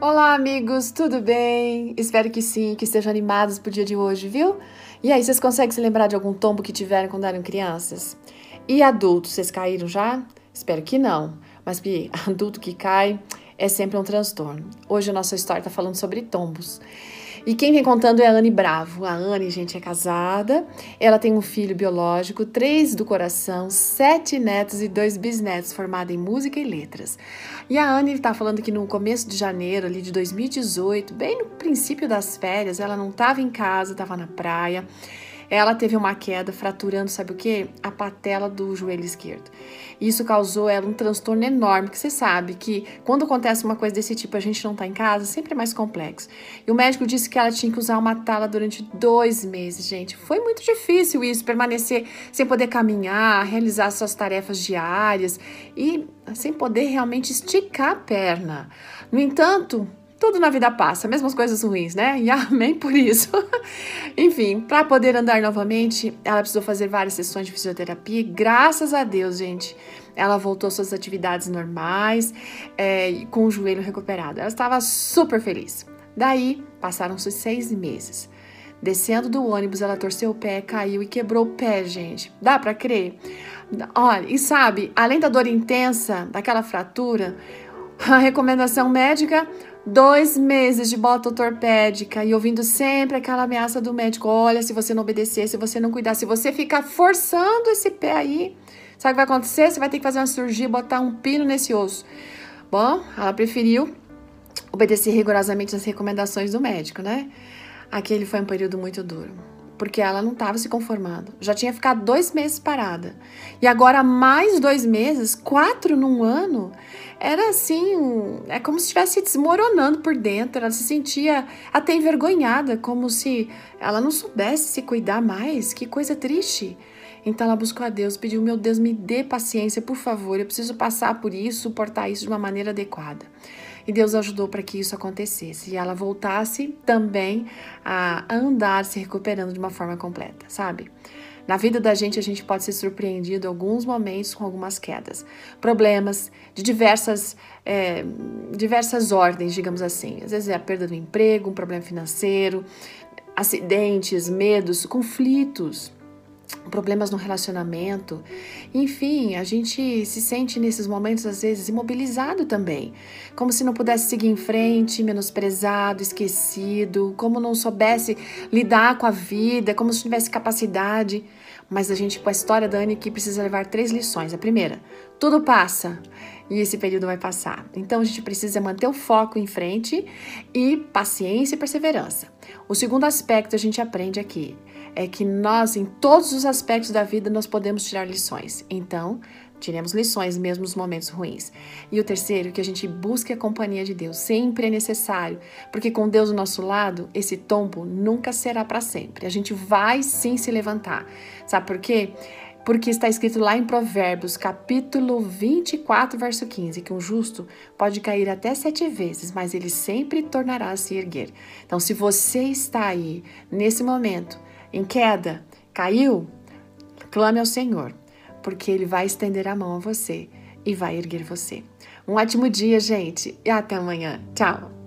Olá, amigos, tudo bem? Espero que sim, que estejam animados pro dia de hoje, viu? E aí, vocês conseguem se lembrar de algum tombo que tiveram quando eram crianças? E adultos, vocês caíram já? Espero que não, mas que adulto que cai é sempre um transtorno. Hoje a nossa história está falando sobre tombos. E quem vem contando é a Anne Bravo. A Anne, gente, é casada. Ela tem um filho biológico, três do coração, sete netos e dois bisnetos, formada em música e letras. E a Anne está falando que no começo de janeiro, ali de 2018, bem no princípio das férias, ela não estava em casa, estava na praia. Ela teve uma queda, fraturando, sabe o que? A patela do joelho esquerdo. Isso causou ela um transtorno enorme, que você sabe que quando acontece uma coisa desse tipo, a gente não tá em casa, sempre é mais complexo. E o médico disse que ela tinha que usar uma tala durante dois meses, gente. Foi muito difícil isso, permanecer sem poder caminhar, realizar suas tarefas diárias e sem poder realmente esticar a perna. No entanto, tudo na vida passa, mesmo as coisas ruins, né? E amém por isso. Enfim, para poder andar novamente, ela precisou fazer várias sessões de fisioterapia. E graças a Deus, gente, ela voltou às suas atividades normais, é, com o joelho recuperado. Ela estava super feliz. Daí, passaram-se seis meses. Descendo do ônibus, ela torceu o pé, caiu e quebrou o pé, gente. Dá para crer? Olha, e sabe, além da dor intensa daquela fratura, a recomendação médica dois meses de bota ortopédica e ouvindo sempre aquela ameaça do médico: olha, se você não obedecer, se você não cuidar, se você ficar forçando esse pé aí, sabe o que vai acontecer? Você vai ter que fazer uma cirurgia, botar um pino nesse osso. Bom, ela preferiu obedecer rigorosamente as recomendações do médico, né? Aquele foi um período muito duro porque ela não estava se conformando. Já tinha ficado dois meses parada. E agora, mais dois meses, quatro num ano, era assim, é como se estivesse desmoronando por dentro. Ela se sentia até envergonhada, como se ela não soubesse se cuidar mais. Que coisa triste. Então ela buscou a Deus, pediu: Meu Deus, me dê paciência, por favor, eu preciso passar por isso, suportar isso de uma maneira adequada. E Deus ajudou para que isso acontecesse e ela voltasse também a andar, se recuperando de uma forma completa, sabe? Na vida da gente, a gente pode ser surpreendido em alguns momentos com algumas quedas, problemas de diversas, é, diversas ordens, digamos assim. Às vezes é a perda do emprego, um problema financeiro, acidentes, medos, conflitos problemas no relacionamento. Enfim, a gente se sente nesses momentos às vezes imobilizado também, como se não pudesse seguir em frente, menosprezado, esquecido, como não soubesse lidar com a vida, como se tivesse capacidade. Mas a gente, com a história da Anne aqui, precisa levar três lições. A primeira, tudo passa e esse período vai passar. Então a gente precisa manter o foco em frente e paciência e perseverança. O segundo aspecto a gente aprende aqui é que nós, em todos os aspectos da vida, nós podemos tirar lições. Então, tiremos lições mesmo nos momentos ruins. E o terceiro, que a gente busque a companhia de Deus. Sempre é necessário, porque com Deus do nosso lado, esse tombo nunca será para sempre. A gente vai sim se levantar. Sabe por quê? Porque está escrito lá em Provérbios, capítulo 24, verso 15, que um justo pode cair até sete vezes, mas ele sempre tornará a se erguer. Então, se você está aí, nesse momento, em queda, caiu, clame ao Senhor, porque Ele vai estender a mão a você e vai erguer você. Um ótimo dia, gente, e até amanhã. Tchau!